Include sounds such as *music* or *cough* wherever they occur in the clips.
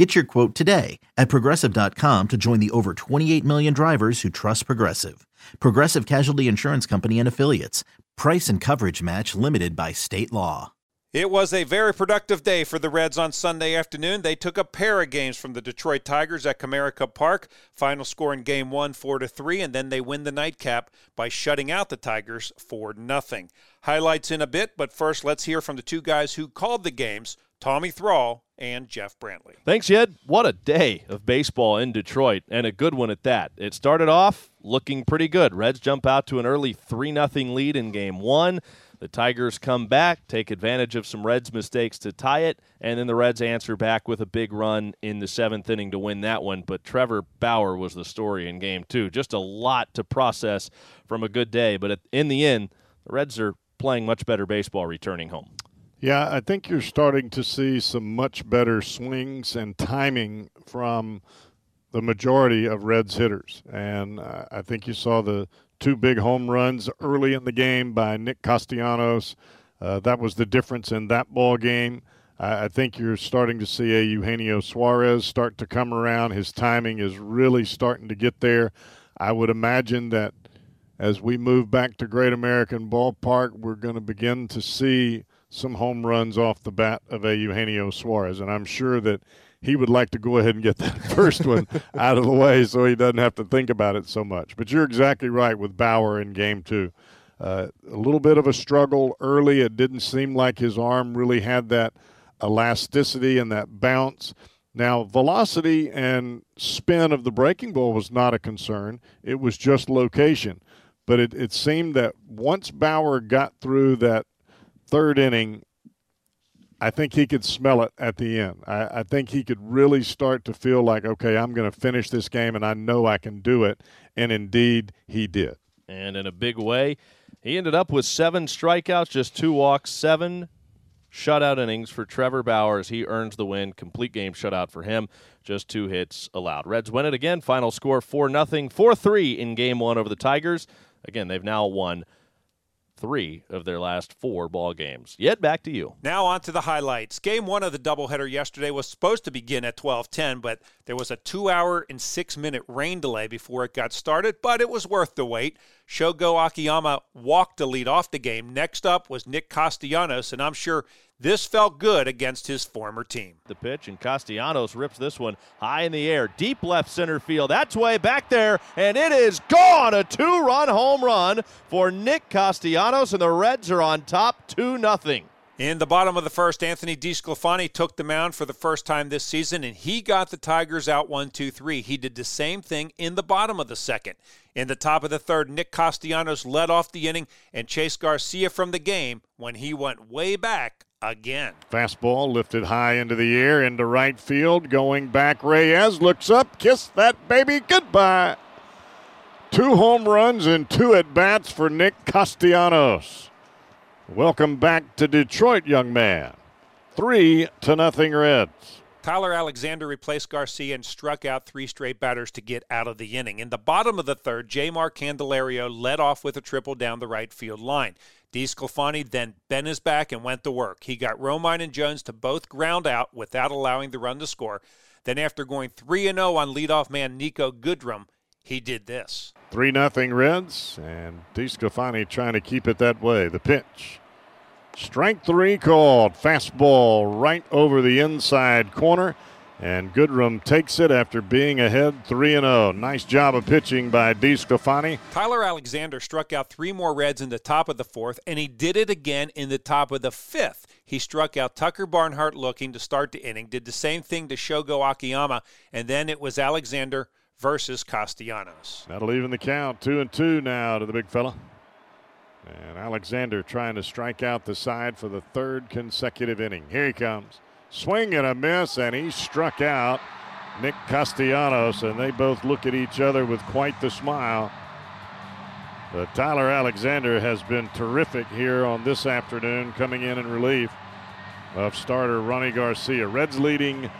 Get your quote today at progressive.com to join the over 28 million drivers who trust Progressive. Progressive Casualty Insurance Company and Affiliates. Price and coverage match limited by state law. It was a very productive day for the Reds on Sunday afternoon. They took a pair of games from the Detroit Tigers at Comerica Park. Final score in game one, four to three, and then they win the nightcap by shutting out the Tigers for nothing. Highlights in a bit, but first let's hear from the two guys who called the games, Tommy Thrall and Jeff Brantley. Thanks, Jed. What a day of baseball in Detroit, and a good one at that. It started off looking pretty good. Reds jump out to an early 3 0 lead in game one. The Tigers come back, take advantage of some Reds mistakes to tie it, and then the Reds answer back with a big run in the seventh inning to win that one. But Trevor Bauer was the story in game two. Just a lot to process from a good day, but in the end, the Reds are playing much better baseball returning home. Yeah, I think you're starting to see some much better swings and timing from the majority of Reds hitters. And uh, I think you saw the two big home runs early in the game by Nick Castellanos. Uh, that was the difference in that ball game. I, I think you're starting to see a Eugenio Suarez start to come around. His timing is really starting to get there. I would imagine that as we move back to Great American Ballpark, we're going to begin to see some home runs off the bat of a Eugenio Suarez. And I'm sure that he would like to go ahead and get that *laughs* first one out of the way so he doesn't have to think about it so much. But you're exactly right with Bauer in game two. Uh, a little bit of a struggle early. It didn't seem like his arm really had that elasticity and that bounce. Now, velocity and spin of the breaking ball was not a concern, it was just location. But it, it seemed that once Bauer got through that third inning, I think he could smell it at the end. I, I think he could really start to feel like, okay, I'm going to finish this game and I know I can do it. And indeed, he did. And in a big way, he ended up with seven strikeouts, just two walks, seven shutout innings for Trevor Bauer. He earns the win. Complete game shutout for him. Just two hits allowed. Reds win it again. Final score 4 0, 4 3 in game one over the Tigers. Again, they've now won three of their last four ball games. Yet back to you. Now on to the highlights. Game one of the doubleheader yesterday was supposed to begin at 12:10, but there was a two-hour and six-minute rain delay before it got started. But it was worth the wait. Shogo Akiyama walked to lead off the game. Next up was Nick Castellanos, and I'm sure this felt good against his former team. The pitch, and Castellanos rips this one high in the air, deep left center field. That's way back there, and it is gone. A two run home run for Nick Castellanos, and the Reds are on top 2 0. In the bottom of the first, Anthony DeSclafani took the mound for the first time this season, and he got the Tigers out 1 2 3. He did the same thing in the bottom of the second. In the top of the third, Nick Castellanos led off the inning and Chase Garcia from the game when he went way back again. Fastball lifted high into the air, into right field. Going back, Reyes looks up, kiss that baby goodbye. Two home runs and two at bats for Nick Castellanos. Welcome back to Detroit, young man. Three to nothing Reds. Tyler Alexander replaced Garcia and struck out three straight batters to get out of the inning. In the bottom of the third, Jeimer Candelario led off with a triple down the right field line. DeSclafani then bent his back and went to work. He got Romine and Jones to both ground out without allowing the run to score. Then, after going 3 0 on leadoff man Niko Goodrum, he did this. 3 0 Reds, and DeSclafani trying to keep it that way. The pitch. Strike three called. Fastball right over the inside corner. And Goodrum takes it after being ahead 3 0. Nice job of pitching by DeSclafani. Tyler Alexander struck out three more Reds in the top of the fourth, and he did it again in the top of the fifth. He struck out Tucker Barnhart looking to start the inning, did the same thing to Shogo Akiyama, and then it was Alexander versus Castellanos. That'll even the count. Two and two now to the big fella. And Alexander trying to strike out the side for the third consecutive inning. Here he comes. Swing and a miss, and he struck out Nick Castellanos, and they both look at each other with quite the smile. But Tyler Alexander has been terrific here on this afternoon, coming in in relief of starter Rony Garcia. Reds leading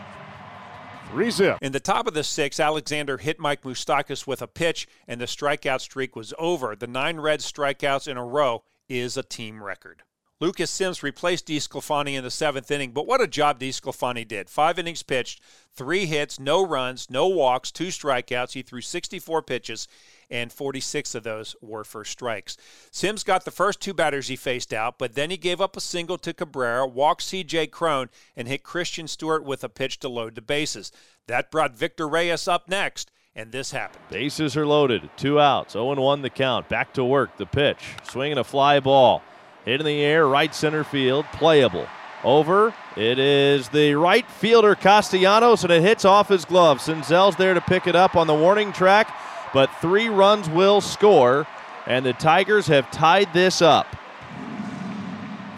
three zip. In the top of the six, Alexander hit Mike Moustakas with a pitch, and the strikeout streak was over. The nine Reds strikeouts in a row is a team record. Lucas Sims replaced DeSclafani in the seventh inning, but what a job DeSclafani did. Five innings pitched, three hits, no runs, no walks, two strikeouts. He threw 64 pitches, and 46 of those were for strikes. Sims got the first two batters he faced out, but then he gave up a single to Cabrera, walked C.J. Cron, and hit Christin Stewart with a pitch to load the bases. That brought Victor Reyes up next and this happened. Bases are loaded. Two outs. 0 1 the count. Back to work. The pitch. Swinging a fly ball. Hit in the air, right center field, playable. Over. It is the right fielder Castellanos, and it hits off his glove. Senzel's there to pick it up on the warning track, but three runs will score, and the Tigers have tied this up.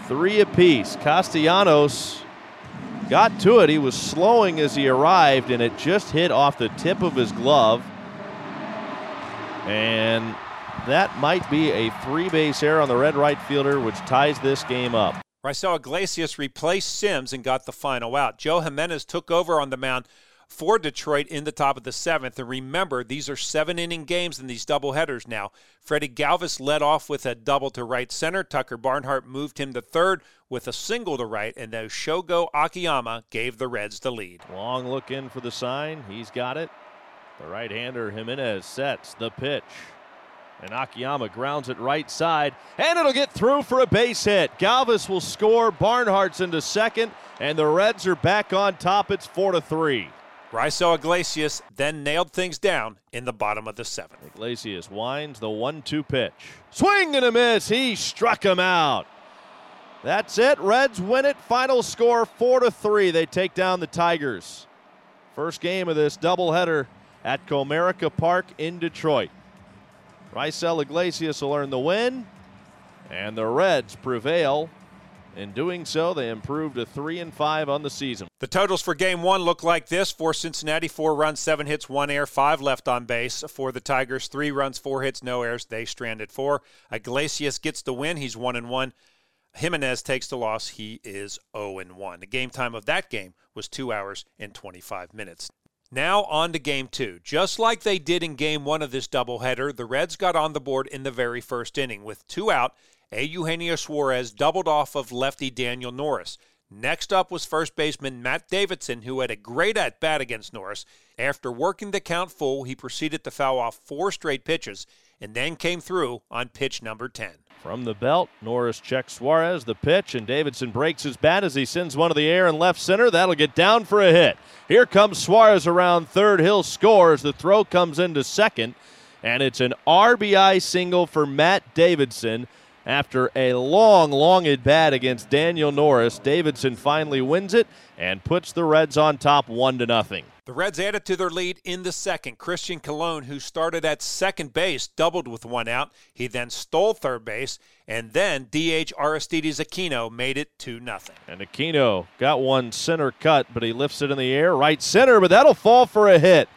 Three apiece. Castellanos got to it. He was slowing as he arrived, and it just hit off the tip of his glove. And that might be a three base error on the red right fielder, which ties this game up. Raisel Iglesias replaced Sims and got the final out. Joe Jimenez took over on the mound for Detroit in the top of the seventh. And remember, these are seven inning games in these doubleheaders now. Freddie Galvis led off with a double to right center. Tucker Barnhart moved him to third with a single to right. And then Shogo Akiyama gave the Reds the lead. Long look in for the sign. He's got it. The right hander Jimenez sets the pitch. And Akiyama grounds it right side, and it'll get through for a base hit. Galvis will score. Barnhart's into second, and the Reds are back on top. It's four to three. Raisel Iglesias then nailed things down in the bottom of the seventh. Iglesias winds the one-two pitch. Swing and a miss. He struck him out. That's it. Reds win it. Final score four to three. They take down the Tigers. First game of this doubleheader at Comerica Park in Detroit. Raisel Iglesias will earn the win, and the Reds prevail. In doing so, they improved to three and five on the season. The totals for Game One look like this: for Cincinnati, four runs, seven hits, one error, five left on base. For the Tigers, three runs, four hits, no errors. They stranded four. Iglesias gets the win. He's one and one. Jimenez takes the loss. He is 0 and 1. The game time of that game was 2 hours and 25 minutes. Now on to game two. Just like they did in game one of this doubleheader, the Reds got on the board in the very first inning. With two out, A. Eugenio Suarez doubled off of lefty Daniel Norris. Next up was first baseman Matt Davidson, who had a great at bat against Norris. After working the count full, he proceeded to foul off four straight pitches and then came through on pitch number 10. From the belt, Norris checks Suarez the pitch, and Davidson breaks his bat as he sends one to the air in left center. That'll get down for a hit. Here comes Suarez around third. He'll score as the throw comes into second, and it's an RBI single for Matt Davidson. After a long, long at bat against Daniel Norris, Davidson finally wins it and puts the Reds on top one to nothing. The Reds added to their lead in the second. Christian Colon, who started at second base, doubled with one out. He then stole third base, and then DH Aristides Aquino made it 2 nothing. And Aquino got one center cut, but he lifts it in the air, right center, but that'll fall for a hit.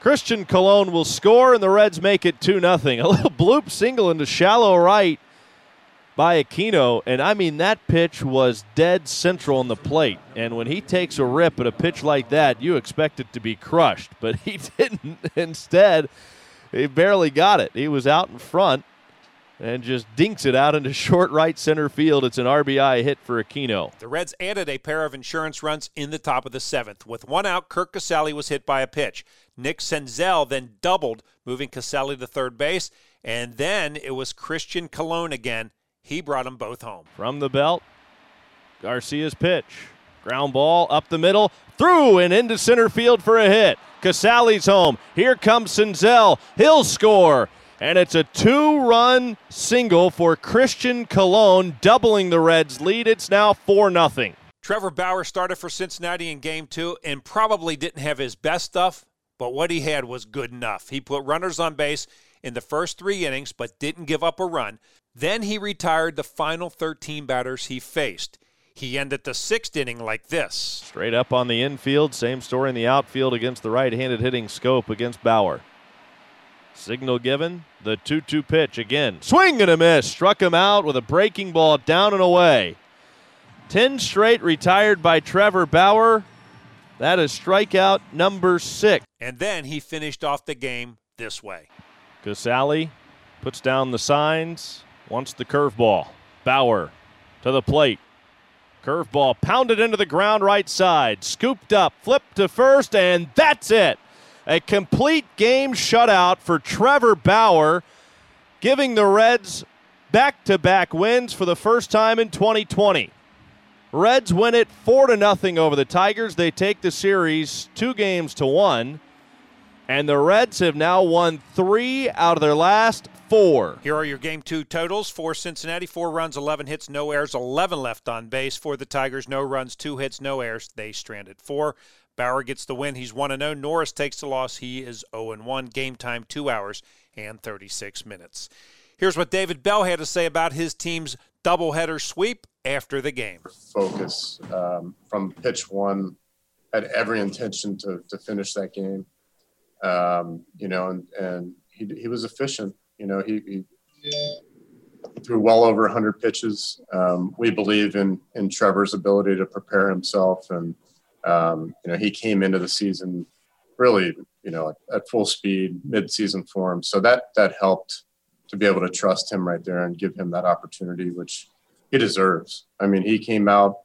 Christian Colon will score, and the Reds make it 2 0. *laughs* A little bloop single into shallow right by Aquino. And I mean, that pitch was dead central on the plate. And when he takes a rip at a pitch like that, you expect it to be crushed. But *laughs* he didn't. Instead, he barely got it. He was out in front and just dinks it out into *laughs* short right center field. It's an RBI hit for Aquino. The Reds added a pair of insurance runs in the top of the seventh. With one out, Curt Casali was hit by a pitch. Nick Senzel then doubled, moving Casali to third base. And then it was Christian Colon again. He brought them both home. From the belt, Garcia's pitch. Ground ball up the middle, through and into center field for a hit. Casali's home. Here comes Senzel. He'll score. And it's a two run single for Christian Colon, doubling the Reds' lead. It's now 4 0. Trevor Bauer started for Cincinnati in game two and probably didn't have his best stuff, but what he had was good enough. He put runners on base in the first three innings, but didn't give up a run. Then he retired the final 13 batters he faced. He ended the sixth inning like this. Straight up on the infield, same story in the outfield against the right handed hitting Schoop against Bauer. Signal given. The 2 2 pitch again. Swing and a miss. Struck him out with a breaking ball down and away. 10 straight retired by Trevor Bauer. That is strikeout number six. And then he finished off the game this way. Casali puts down the signs, wants the curveball. Bauer to the plate. Curveball pounded into the ground right side, scooped up, flipped to first, and that's it. A complete game shutout for Trevor Bauer, giving the Reds back to back wins for the first time in 2020. Reds win it 4 to nothing over the Tigers. They take the series 2 games to 1. And the Reds have now won 3 out of their last 4. Here are your game 2 totals for Cincinnati 4 runs, 11 hits, no errors, 11 left on base. For the Tigers, no runs, 2 hits, no errors. They stranded 4. Bauer gets the win. He's 1 0. Norris takes the loss. He is 0 1. Game time 2 hours and 36 minutes. Here's what David Bell had to say about his team's doubleheader sweep after the game. Focus um, from pitch one, had every intention to, to finish that game. Um, you know, and, and he, he was efficient. You know, he, he threw well over 100 pitches. Um, we believe in in Trevor's ability to prepare himself, and um, you know, he came into the season really, you know, at full speed, mid-season form. So that that helped to be able to trust him right there and give him that opportunity, which he deserves. I mean, he came out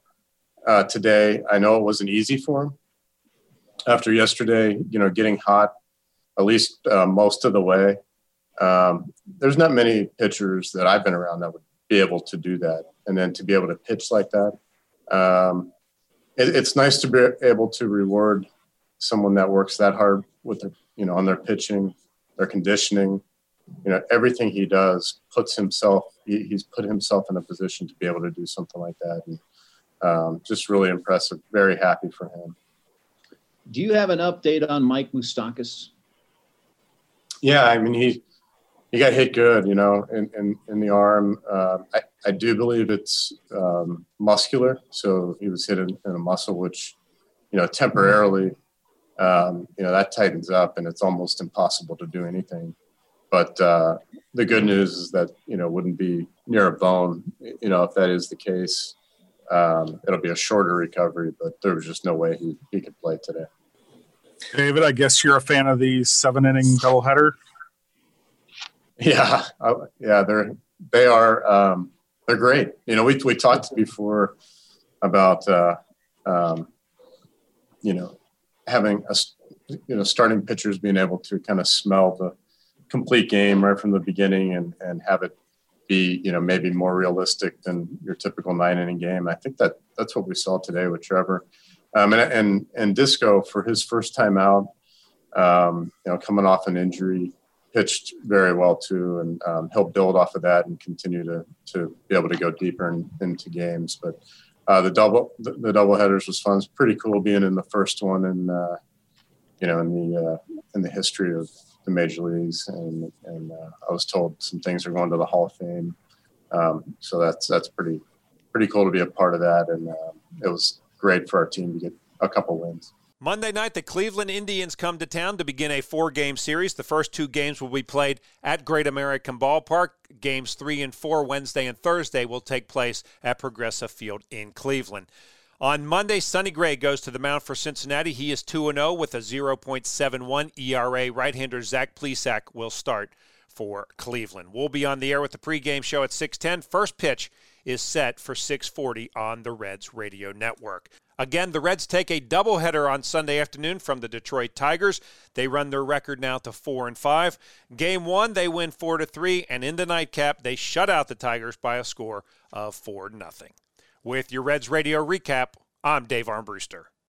uh, today. I know it wasn't easy for him after yesterday, you know, getting hot at least uh, most of the way. Um, there's not many pitchers that I've been around that would be able to do that. And then to be able to pitch like that, um, it, it's nice to be able to reward someone that works that hard with their, you know, on their pitching, their conditioning, you know everything he does puts himself he, he's put himself in a position to be able to do something like that and um, just really impressive very happy for him do you have an update on mike moustakas yeah i mean he he got hit good you know in in, in the arm uh, I, I do believe it's um, muscular so he was hit in, in, a muscle which you know temporarily um, you know that tightens up and it's almost impossible to do anything but uh, the good news is that you know wouldn't be near a bone. You know, if that is the case, um, it'll be a shorter recovery. But there was just no way he he could play today. David, I guess you're a fan of the seven inning doubleheader. Yeah, yeah, they're they are um, they're great. You know, we we talked before about uh, um, you know having a you know starting pitchers being able to kind of smell the complete game right from the beginning and and have it be you know maybe more realistic than your typical nine inning game. I think that that's what we saw today with Trevor, um, and and and Disco for his first time out, um, you know, coming off an injury, pitched very well too, and um, he'll build off of that and continue to to be able to go deeper in, into games. But uh, the double the, the double headers was fun. It's pretty cool being in the first one and uh, you know in the uh, in the history of the major leagues, and and uh, I was told some things are going to the Hall of Fame. Um, so that's that's pretty pretty cool to be a part of that, and uh, it was great for our team to get a couple wins. Monday night, the Cleveland Indians come to town to begin a four game series. The first two games will be played at Great American Ballpark. Games three and four, Wednesday and Thursday, will take place at Progressive Field in Cleveland. On Monday, Sonny Gray goes to the mound for Cincinnati. He is 2 0 with a 0.71 ERA. Right hander Zach Plesac will start for Cleveland. We'll be on the air with the pregame show at 6:10. First pitch is set for 6:40 on the Reds radio network. Again, the Reds take a doubleheader on Sunday afternoon from the Detroit Tigers. They run their record now to 4 and 5. Game 1, they win 4 to 3 and in the nightcap, they shut out the Tigers by a score of 4 nothing. With your Reds Radio recap, I'm Dave Armbruster.